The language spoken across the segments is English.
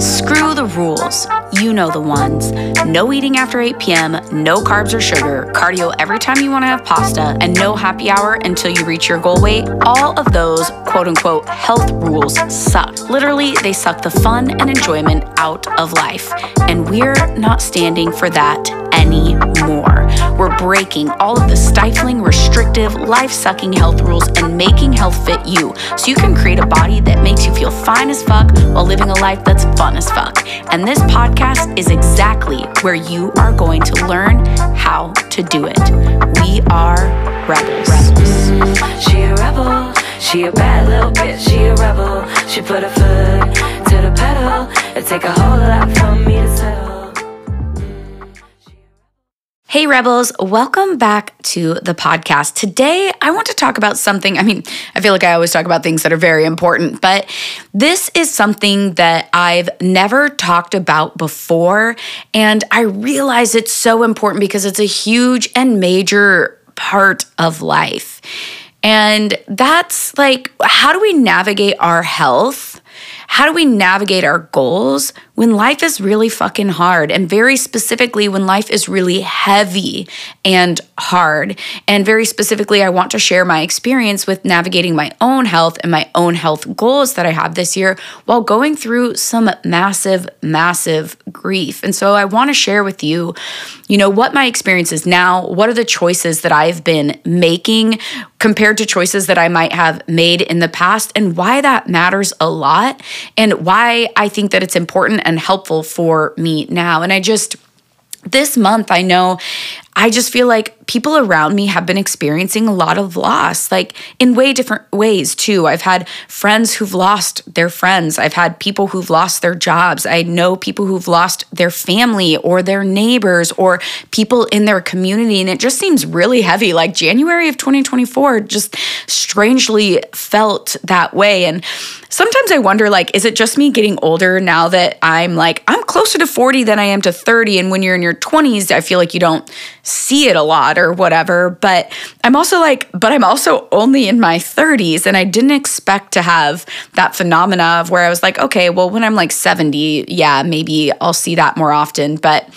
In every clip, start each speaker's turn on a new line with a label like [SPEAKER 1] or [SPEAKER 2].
[SPEAKER 1] Screw the rules. You know the ones. No eating after 8 p.m., no carbs or sugar, cardio every time you want to have pasta, and no happy hour until you reach your goal weight. All of those quote unquote health rules suck. Literally, they suck the fun and enjoyment out of life. And we're not standing for that anymore. We're breaking all of the stifling, restrictive, life sucking health rules and making health fit you so you can create a body that makes you feel fine as fuck while living a life that's fun as fuck. And this podcast is exactly where you are going to learn how to do it. We are rebels.
[SPEAKER 2] She a rebel, she a bad little bitch, she a rebel.
[SPEAKER 1] Rebels, welcome back to the podcast. Today, I want to talk about something. I mean, I feel like I always talk about things that are very important, but this is something that I've never talked about before. And I realize it's so important because it's a huge and major part of life. And that's like, how do we navigate our health? How do we navigate our goals when life is really fucking hard? And very specifically, when life is really heavy and hard. And very specifically, I want to share my experience with navigating my own health and my own health goals that I have this year while going through some massive, massive grief. And so I want to share with you, you know, what my experience is now. What are the choices that I've been making compared to choices that I might have made in the past and why that matters a lot and why I think that it's important and helpful for me now. And I just, this month, I know I just feel like people around me have been experiencing a lot of loss, like in way different ways too. I've had friends who've lost their friends. I've had people who've lost their jobs. I know people who've lost their family or their neighbors or people in their community. And it just seems really heavy. Like January of 2024 just strangely felt that way. And sometimes I wonder, like, is it just me getting older now that I'm like, I'm closer to 40 than I am to 30? And when you're in your 20s, I feel like you don't see it a lot or whatever. But I'm also like, but I'm also only in my 30s. And I didn't expect to have that phenomena of where I was like, okay, well, when I'm like 70, yeah, maybe I'll see that more often. But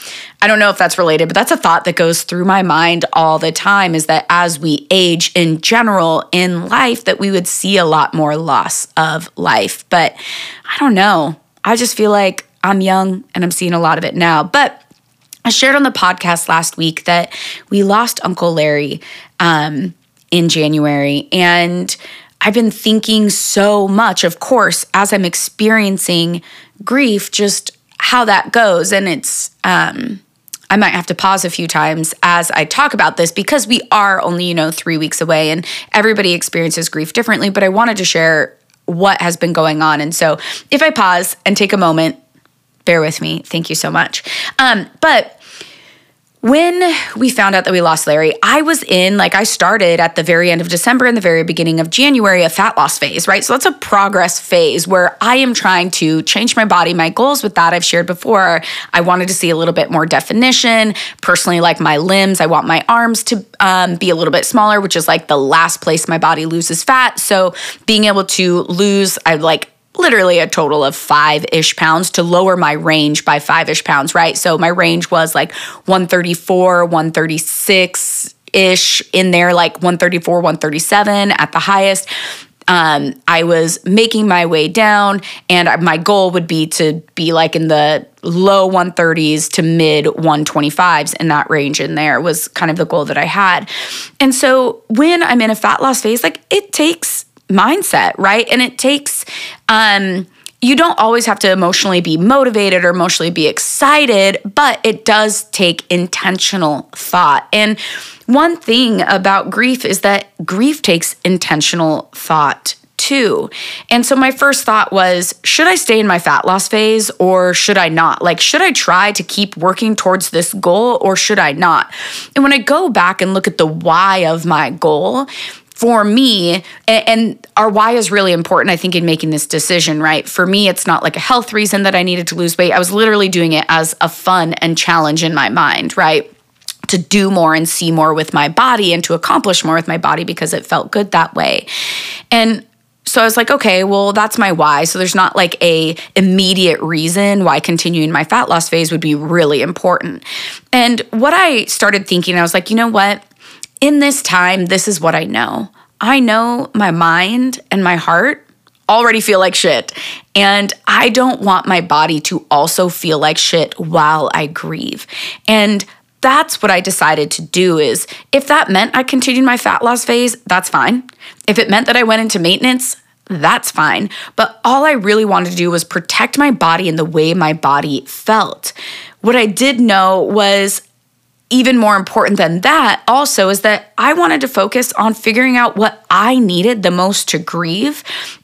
[SPEAKER 1] I don't know if that's related, but that's a thought that goes through my mind all the time is that as we age in general in life, that we would see a lot more loss of life. But I don't know. I just feel like I'm young and I'm seeing a lot of it now. But I shared on the podcast last week that we lost Uncle Larry um, in January. And I've been thinking so much, of course, as I'm experiencing grief, just how that goes. And it's, um, I might have to pause a few times as I talk about this because we are only, you know, three weeks away and everybody experiences grief differently. But I wanted to share what has been going on. And so if I pause and take a moment, bear with me. Thank you so much. Um, but when we found out that we lost Larry, I was in, like, I started at the very end of December and the very beginning of January, a fat loss phase, right? So that's a progress phase where I am trying to change my body. My goals with that I've shared before. I wanted to see a little bit more definition. Personally, like my limbs, I want my arms to um, be a little bit smaller, which is like the last place my body loses fat. So being able to lose, I like literally a total of five ish pounds to lower my range by five ish pounds, right? So my range was like 134, 136 ish in there, like 134, 137 at the highest. Um, I was making my way down, and my goal would be to be like in the low 130s to mid 125s in that range in there was kind of the goal that I had. And so when I'm in a fat loss phase, like it takes mindset, right? And it takes um you don't always have to emotionally be motivated or emotionally be excited, but it does take intentional thought. And one thing about grief is that grief takes intentional thought too. And so my first thought was should I stay in my fat loss phase or should I not? Like, should I try to keep working towards this goal or should I not? And when I go back and look at the why of my goal, for me, and our why is really important, I think, in making this decision, right? For me, it's not like a health reason that I needed to lose weight. I was literally doing it as a fun and challenge in my mind, right? To do more and see more with my body and to accomplish more with my body because it felt good that way. And so I was like, okay, well, that's my why. So there's not like a immediate reason why continuing my fat loss phase would be really important. And what I started thinking, I was like, you know what? In this time, this is what I know. I know my mind and my heart already feel like shit. And I don't want my body to also feel like shit while I grieve. And that's what I decided to do is if that meant I continued my fat loss phase, that's fine. If it meant that I went into maintenance, that's fine. But all I really wanted to do was protect my body in the way my body felt. What I did know was even more important than that also is that I wanted to focus on figuring out what I needed the most to grieve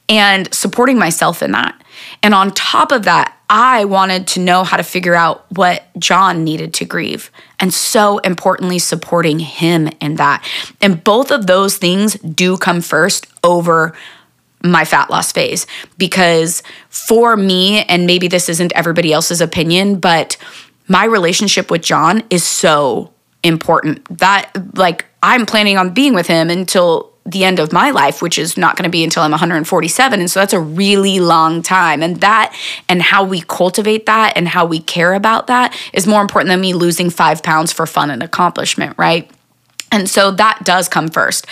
[SPEAKER 1] and supporting myself in that. And on top of that, I wanted to know how to figure out what John needed to grieve. And so importantly, supporting him in that. And both of those things do come first over my fat loss phase because for me, and maybe this isn't everybody else's opinion, but my relationship with John is so important that like I'm planning on being with him until the end of my life, which is not going to be until I'm 147. And so that's a really long time. And that and how we cultivate that and how we care about that is more important than me losing five pounds for fun and accomplishment, right? And so that does come first.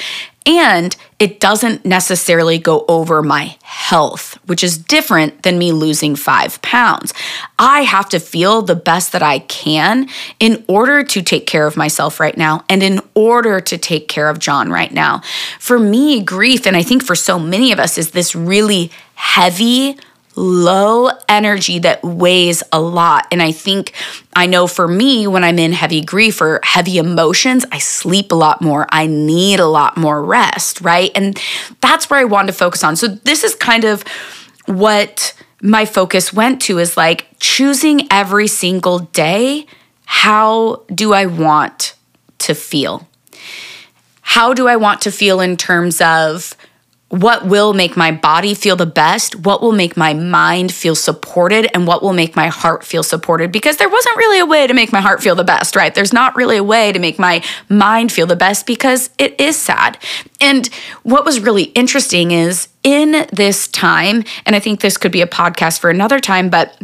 [SPEAKER 1] And it doesn't necessarily go over my health, which is different than me losing five pounds. I have to feel the best that I can in order to take care of myself right now and in order to take care of John right now. For me, grief, and I think for so many of us, is this really heavy, low energy that weighs a lot. And I think I know for me, when I'm in heavy grief or heavy emotions, I sleep a lot more. I need a lot more rest, right? And that's where I want to focus on. So this is kind of what my focus went to is like choosing every single day how do I want to feel? How do I want to feel in terms of what will make my body feel the best, what will make my mind feel supported, and what will make my heart feel supported. Because there wasn't really a way to make my heart feel the best, right? There's not really a way to make my mind feel the best because it is sad. And what was really interesting is in this time, and I think this could be a podcast for another time, but,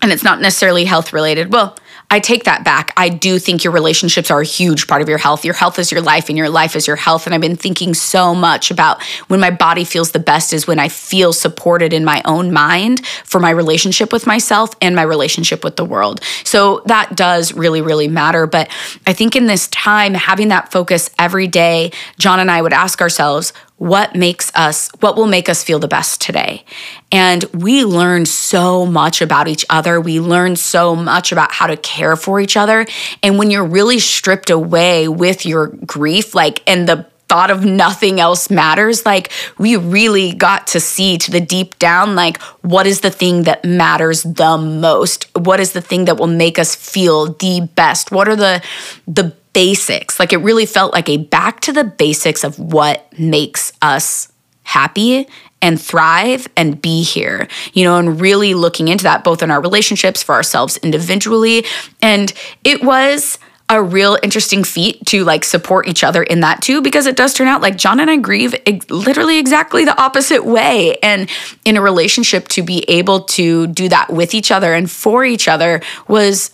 [SPEAKER 1] and it's not necessarily health related. Well, I take that back. I do think your relationships are a huge part of your health. Your health is your life, and your life is your health. And I've been thinking so much about when my body feels the best is when I feel supported in my own mind for my relationship with myself and my relationship with the world. So that does really, really matter. But I think in this time, having that focus every day, John and I would ask ourselves, what makes us what will make us feel the best today. And we learn so much about each other. We learn so much about how to care for each other. And when you're really stripped away with your grief like and the thought of nothing else matters like we really got to see to the deep down like what is the thing that matters the most? What is the thing that will make us feel the best? What are the the basics. Like it really felt like a back to the basics of what makes us happy and thrive and be here, you know, and really looking into that both in our relationships for ourselves individually. And it was a real interesting feat to like support each other in that too, because it does turn out like John and I grieve literally exactly the opposite way. And in a relationship, to be able to do that with each other and for each other was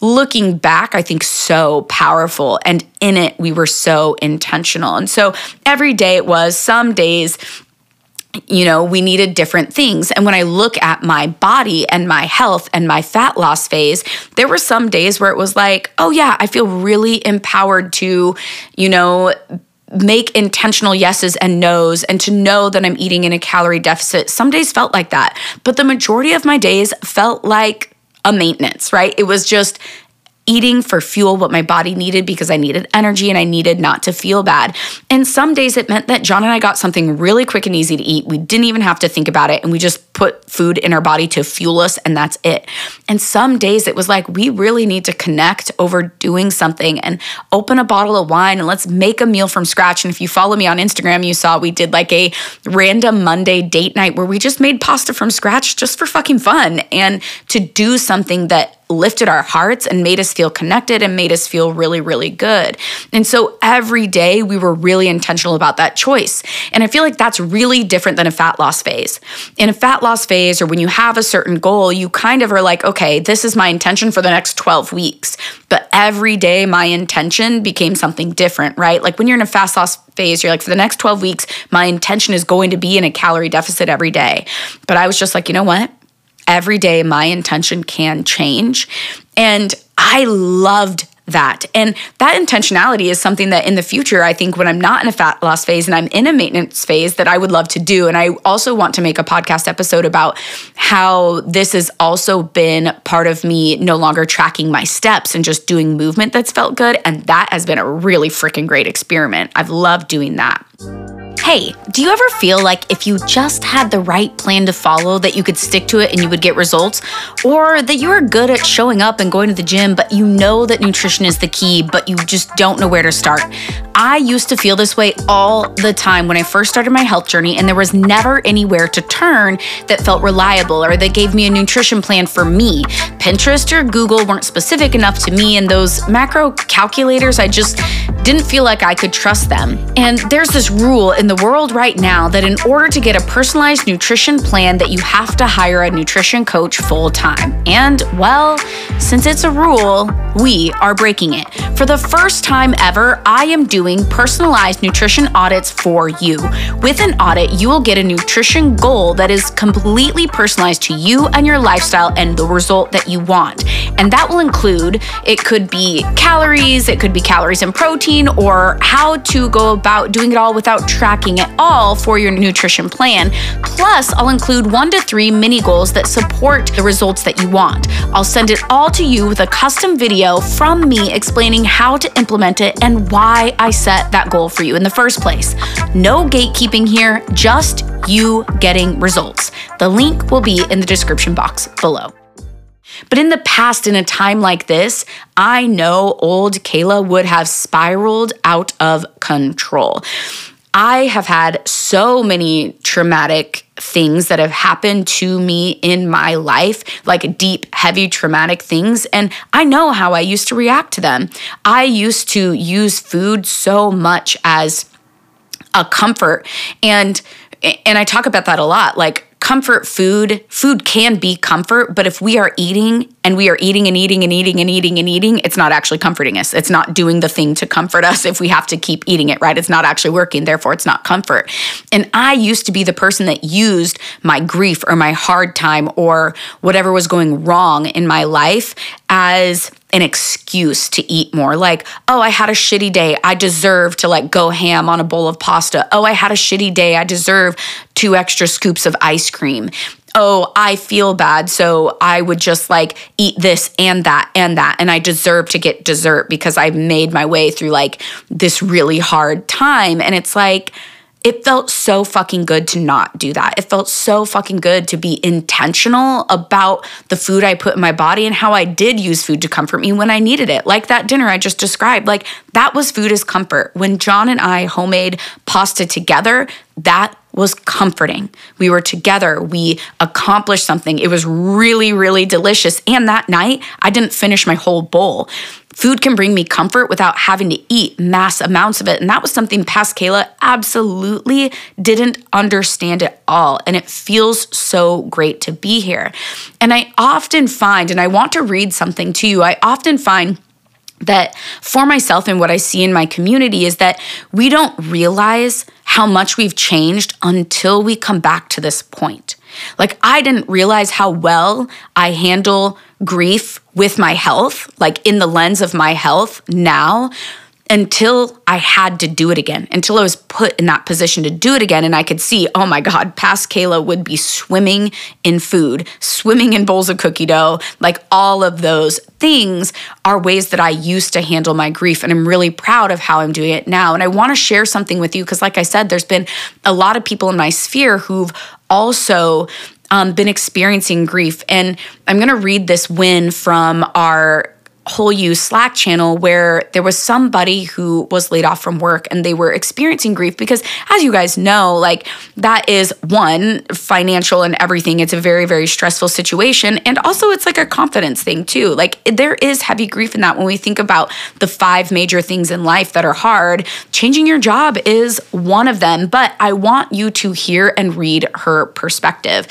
[SPEAKER 1] looking back, I think so powerful. And in it, we were so intentional. And so every day it was, some days, you know, we needed different things. And when I look at my body and my health and my fat loss phase, there were some days where it was like, oh, yeah, I feel really empowered to, you know, make intentional yeses and nos and to know that I'm eating in a calorie deficit. Some days felt like that. But the majority of my days felt like, a maintenance, right? It was just eating for fuel what my body needed because I needed energy and I needed not to feel bad. And some days it meant that John and I got something really quick and easy to eat. We didn't even have to think about it and we just put food in our body to fuel us and that's it. And some days it was like we really need to connect over doing something and open a bottle of wine and let's make a meal from scratch. And if you follow me on Instagram, you saw we did like a random Monday date night where we just made pasta from scratch just for fucking fun and to do something that lifted our hearts and made us feel connected and made us feel really, really good. And so every day we were really intentional about that choice. And I feel like that's really different than a fat loss phase. In a fat loss phase, or when you have a certain goal, you kind of are like, okay, this is my intention for the next 12 weeks. But every day my intention became something different, right? Like when you're in a fast loss phase, you're like, for the next 12 weeks, my intention is going to be in a calorie deficit every day. But I was just like, you know what? every day my intention can change. And I loved that. And that intentionality is something that in the future, I think when I'm not in a fat loss phase and I'm in a maintenance phase, that I would love to do. And I also want to make a podcast episode about how this has also been part of me no longer tracking my steps and just doing movement that's felt good. And that has been a really freaking great experiment. I've loved doing that. Hey, do you ever feel like if you just had the right plan to follow, that you could stick to it and you would get results? Or that you are good at showing up and going to the gym, but you know that nutrition is the key, but you just don't know where to start? I used to feel this way all the time when I first started my health journey, and there was never anywhere to turn that felt reliable or that gave me a nutrition plan for me. Pinterest or Google weren't specific enough to me, and those macro calculators, I just didn't feel like I could trust them. And there's this rule in the world right now that in order to get a personalized nutrition plan that you have to hire a nutrition coach full time. And well, since it's a rule, we are breaking it. For the first time ever, I am doing personalized nutrition audits for you. With an audit, you will get a nutrition goal that is completely personalized to you and your lifestyle and the result that you want. And that will include it could be calories, it could be calories and protein, or how to go about doing it all without tracking it all for your nutrition plan. Plus, I'll include one to three mini goals that support the results that you want. I'll send it all to you with a custom video from me explaining how to implement it and why I set that goal for you in the first place. No gatekeeping here, just you getting results. The link will be in the description box below. But in the past, in a time like this, I know old Kayla would have spiraled out of control. I have had so many traumatic things that have happened to me in my life, like deep, heavy, traumatic things. And I know how I used to react to them. I used to use food so much as a comfort. And and I talk about that a lot. Like comfort food, food can be comfort, but if we are eating and we are eating and eating and eating and eating and eating, it's not actually comforting us. It's not doing the thing to comfort us if we have to keep eating it, right? It's not actually working, therefore, it's not comfort. And I used to be the person that used my grief or my hard time or whatever was going wrong in my life as an excuse to eat more. Like, oh, I had a shitty day. I deserve to like go ham on a bowl of pasta. Oh, I had a shitty day. I deserve two extra scoops of ice cream. Oh, I feel bad. So I would just like eat this and that and that. And I deserve to get dessert because I've made my way through like this really hard time. And it's like, it felt so fucking good to not do that. It felt so fucking good to be intentional about the food I put in my body and how I did use food to comfort me when I needed it. Like that dinner I just described, like that was food as comfort. When John and I homemade pasta together, that was comforting. We were together. We accomplished something. It was really, really delicious. And that night, I didn't finish my whole bowl. Food can bring me comfort without having to eat mass amounts of it. And that was something past Kayla absolutely didn't understand at all. And it feels so great to be here. And I often find, and I want to read something to you, I often find that for myself and what I see in my community is that we don't realize how much we've changed until we come back to this point. Like, I didn't realize how well I handle grief with my health, like in the lens of my health now, until I had to do it again, until I was put in that position to do it again. And I could see, oh my God, past Kayla would be swimming in food, swimming in bowls of cookie dough. Like all of those things are ways that I used to handle my grief. And I'm really proud of how I'm doing it now. And I want to share something with you because, like I said, there's been a lot of people in my sphere who've also um, been experiencing grief. And I'm going to read this win from our whole you Slack channel where there was somebody who was laid off from work and they were experiencing grief because, as you guys know, like that is one financial and everything. It's a very, very stressful situation. And also, it's like a confidence thing, too. Like, there is heavy grief in that when we think about the five major things in life that are hard. Changing your job is one of them. But I want you to hear and read her perspective.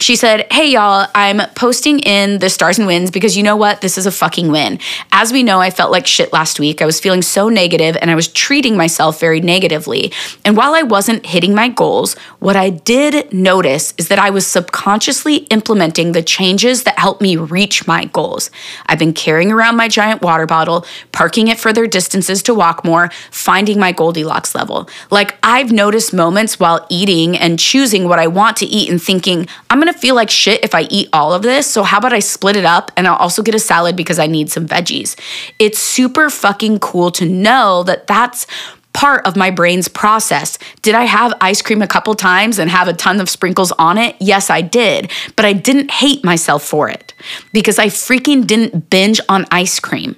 [SPEAKER 1] She said, Hey, y'all, I'm posting in the stars and wins because you know what? This is a fucking win. As we know, I felt like shit last week. I was feeling so negative and I was treating myself very negatively. And while I wasn't hitting my goals, what I did notice is that I was subconsciously implementing the changes that helped me reach my goals. I've been carrying around my giant water bottle, parking it further distances to walk more, finding my Goldilocks level. Like I've noticed moments while eating and choosing what I want to eat and thinking, I'm gonna feel like shit if I eat all of this. So how about I split it up and I'll also get a salad because I need some veggies. It's super fucking cool to know that that's part of my brain's process. Did I have ice cream a couple times and have a ton of sprinkles on it? Yes, I did. But I didn't hate myself for it because I freaking didn't binge on ice cream.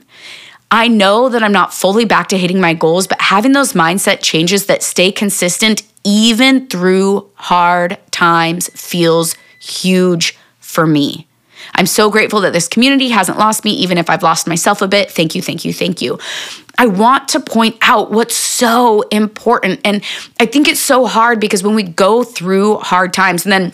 [SPEAKER 1] I know that I'm not fully back to hitting my goals, but having those mindset changes that stay consistent even through hard times feels huge for me. I'm so grateful that this community hasn't lost me, even if I've lost myself a bit. Thank you, thank you, thank you. I want to point out what's so important. And I think it's so hard because when we go through hard times, and then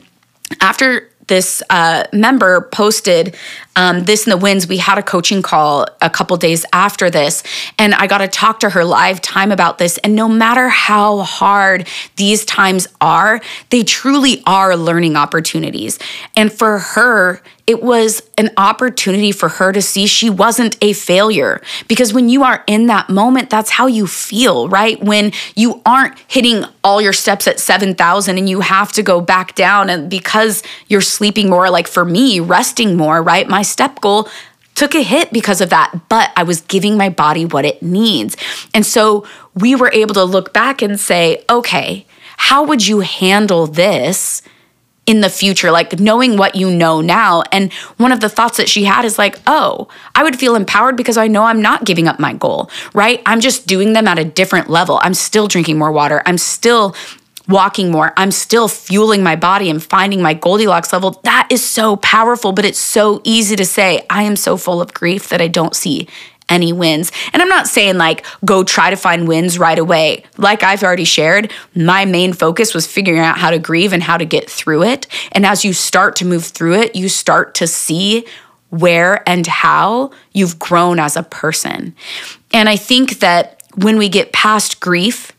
[SPEAKER 1] after this uh, member posted um, this in the Winds, we had a coaching call a couple days after this and i got to talk to her live time about this and no matter how hard these times are they truly are learning opportunities and for her it was an opportunity for her to see she wasn't a failure. Because when you are in that moment, that's how you feel, right? When you aren't hitting all your steps at 7,000 and you have to go back down, and because you're sleeping more, like for me, resting more, right? My step goal took a hit because of that, but I was giving my body what it needs. And so we were able to look back and say, okay, how would you handle this? in the future, like knowing what you know now. And one of the thoughts that she had is like, oh, I would feel empowered because I know I'm not giving up my goal, right? I'm just doing them at a different level. I'm still drinking more water. I'm still walking more. I'm still fueling my body and finding my Goldilocks level. That is so powerful, but it's so easy to say, I am so full of grief that I don't see any wins. And I'm not saying like go try to find wins right away. Like I've already shared, my main focus was figuring out how to grieve and how to get through it. And as you start to move through it, you start to see where and how you've grown as a person. And I think that when we get past grief,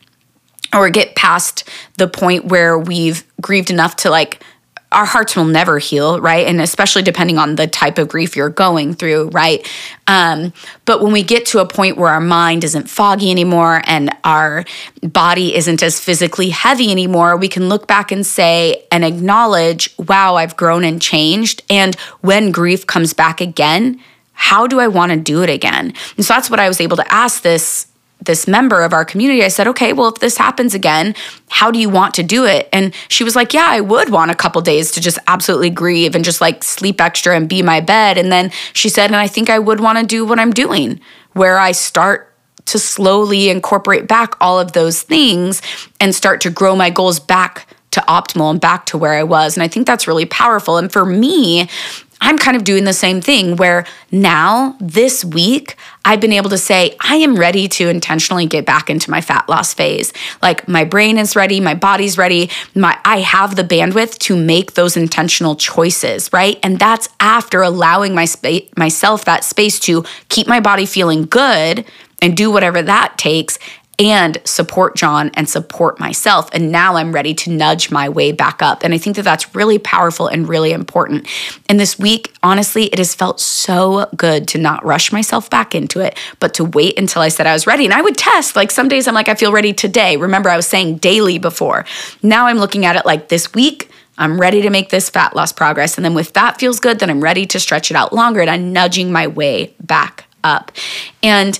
[SPEAKER 1] or get past the point where we've grieved enough to like our hearts will never heal, right? And especially depending on the type of grief you're going through, right? Um, but when we get to a point where our mind isn't foggy anymore and our body isn't as physically heavy anymore, we can look back and say and acknowledge, wow, I've grown and changed. And when grief comes back again, how do I want to do it again? And so that's what I was able to ask this this member of our community, I said, okay, well, if this happens again, how do you want to do it? And she was like, yeah, I would want a couple days to just absolutely grieve and just like sleep extra and be my bed. And then she said, and I think I would want to do what I'm doing, where I start to slowly incorporate back all of those things and start to grow my goals back to optimal and back to where I was. And I think that's really powerful. And for me, I'm kind of doing the same thing where now, this week, I've been able to say, I am ready to intentionally get back into my fat loss phase. Like my brain is ready, my body's ready, my I have the bandwidth to make those intentional choices, right? And that's after allowing my spa- myself that space to keep my body feeling good and do whatever that takes and support John and support myself. And now I'm ready to nudge my way back up. And I think that that's really powerful and really important. And this week, honestly, it has felt so good to not rush myself back into it, but to wait until I said I was ready. And I would test. Like some days I'm like, I feel ready today. Remember, I was saying daily before. Now I'm looking at it like this week. I'm ready to make this fat loss progress. And then if that feels good, then I'm ready to stretch it out longer and I'm nudging my way back up. And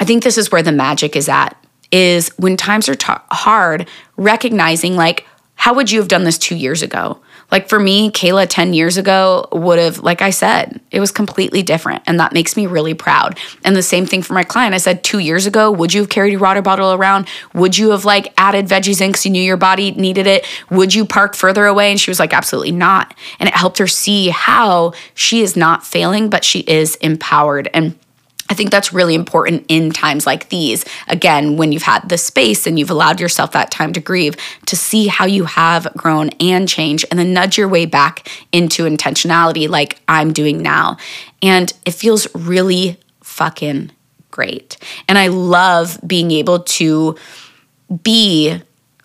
[SPEAKER 1] I think this is where the magic is at is when times are t- hard, recognizing like, how would you have done this two years ago? Like for me, Kayla 10 years ago would have, like I said, it was completely different. And that makes me really proud. And the same thing for my client. I said two years ago, would you have carried your water bottle around? Would you have like added veggies in because you knew your body needed it? Would you park further away? And she was like, absolutely not. And it helped her see how she is not failing, but she is empowered. And I think that's really important in times like these. Again, when you've had the space and you've allowed yourself that time to grieve, to see how you have grown and changed, and then nudge your way back into intentionality like I'm doing now. And it feels really fucking great. And I love being able to be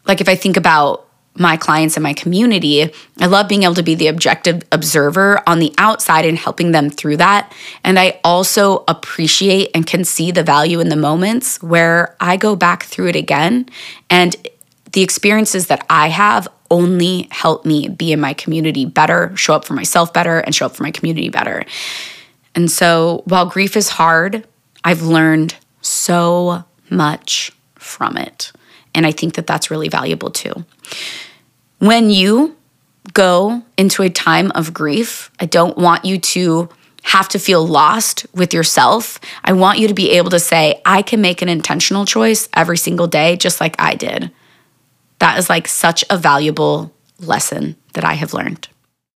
[SPEAKER 1] like, if I think about my clients and my community. I love being able to be the objective observer on the outside and helping them through that. And I also appreciate and can see the value in the moments where I go back through it again. And the experiences that I have only help me be in my community better, show up for myself better, and show up for my community better. And so while grief is hard, I've learned so much from it. And I think that that's really valuable too. When you go into a time of grief, I don't want you to have to feel lost with yourself. I want you to be able to say, I can make an intentional choice every single day, just like I did. That is like such a valuable lesson that I have learned.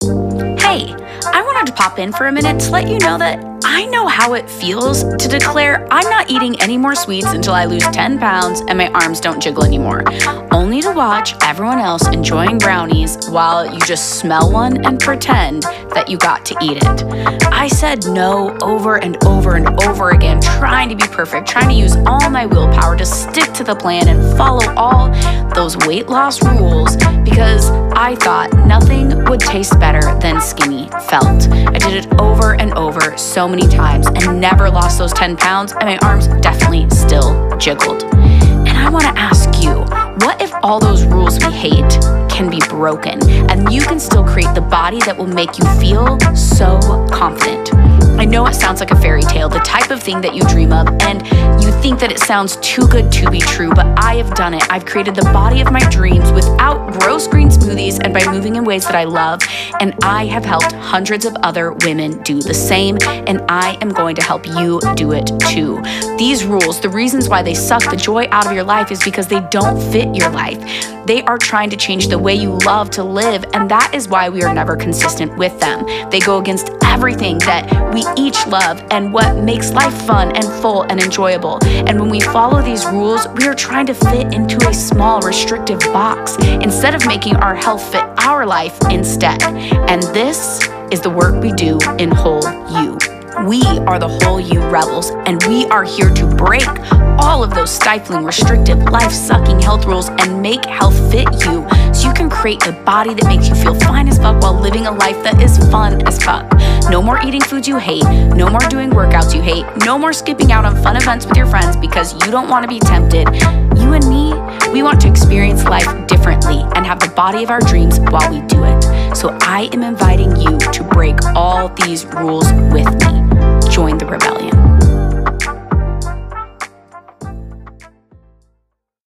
[SPEAKER 1] Hey, I wanted to pop in for a minute to let you know that I know how it feels to declare I'm not eating any more sweets until I lose 10 pounds and my arms don't jiggle anymore, only to watch everyone else enjoying brownies while you just smell one and pretend that you got to eat it. I said no over and over and over again, trying to be perfect, trying to use all my willpower to stick to the plan and follow all those weight loss rules because I thought nothing would taste better than skinny felt. I did it over and over so many times and never lost those 10 pounds, and my arms definitely still jiggled. I wanna ask you what if all those rules we hate can be broken and you can still create the body that will make you feel so confident? I know it sounds like a fairy tale, the type of thing that you dream of, and you think that it sounds too good to be true, but I have done it. I've created the body of my dreams without gross green smoothies and by moving in ways that I love, and I have helped hundreds of other women do the same, and I am going to help you do it too. These rules, the reasons why they suck the joy out of your life is because they don't fit your life. They are trying to change the way you love to live, and that is why we are never consistent with them. They go against everything that we each love and what makes life fun and full and enjoyable. And when we follow these rules, we are trying to fit into a small, restrictive box instead of making our health fit our life instead. And this is the work we do in Whole You. We are the Whole You Rebels, and we are here to break all of those stifling, restrictive, life sucking health rules and make health fit you so you can create a body that makes you feel fine as fuck while living a life that is fun as fuck. No more eating foods you hate, no more doing workouts you hate, no more skipping out on fun events with your friends because you don't want to be tempted. You and me, we want to experience life differently and have the body of our dreams while we do it. So I am inviting you to break all these rules with me. Join the rebellion.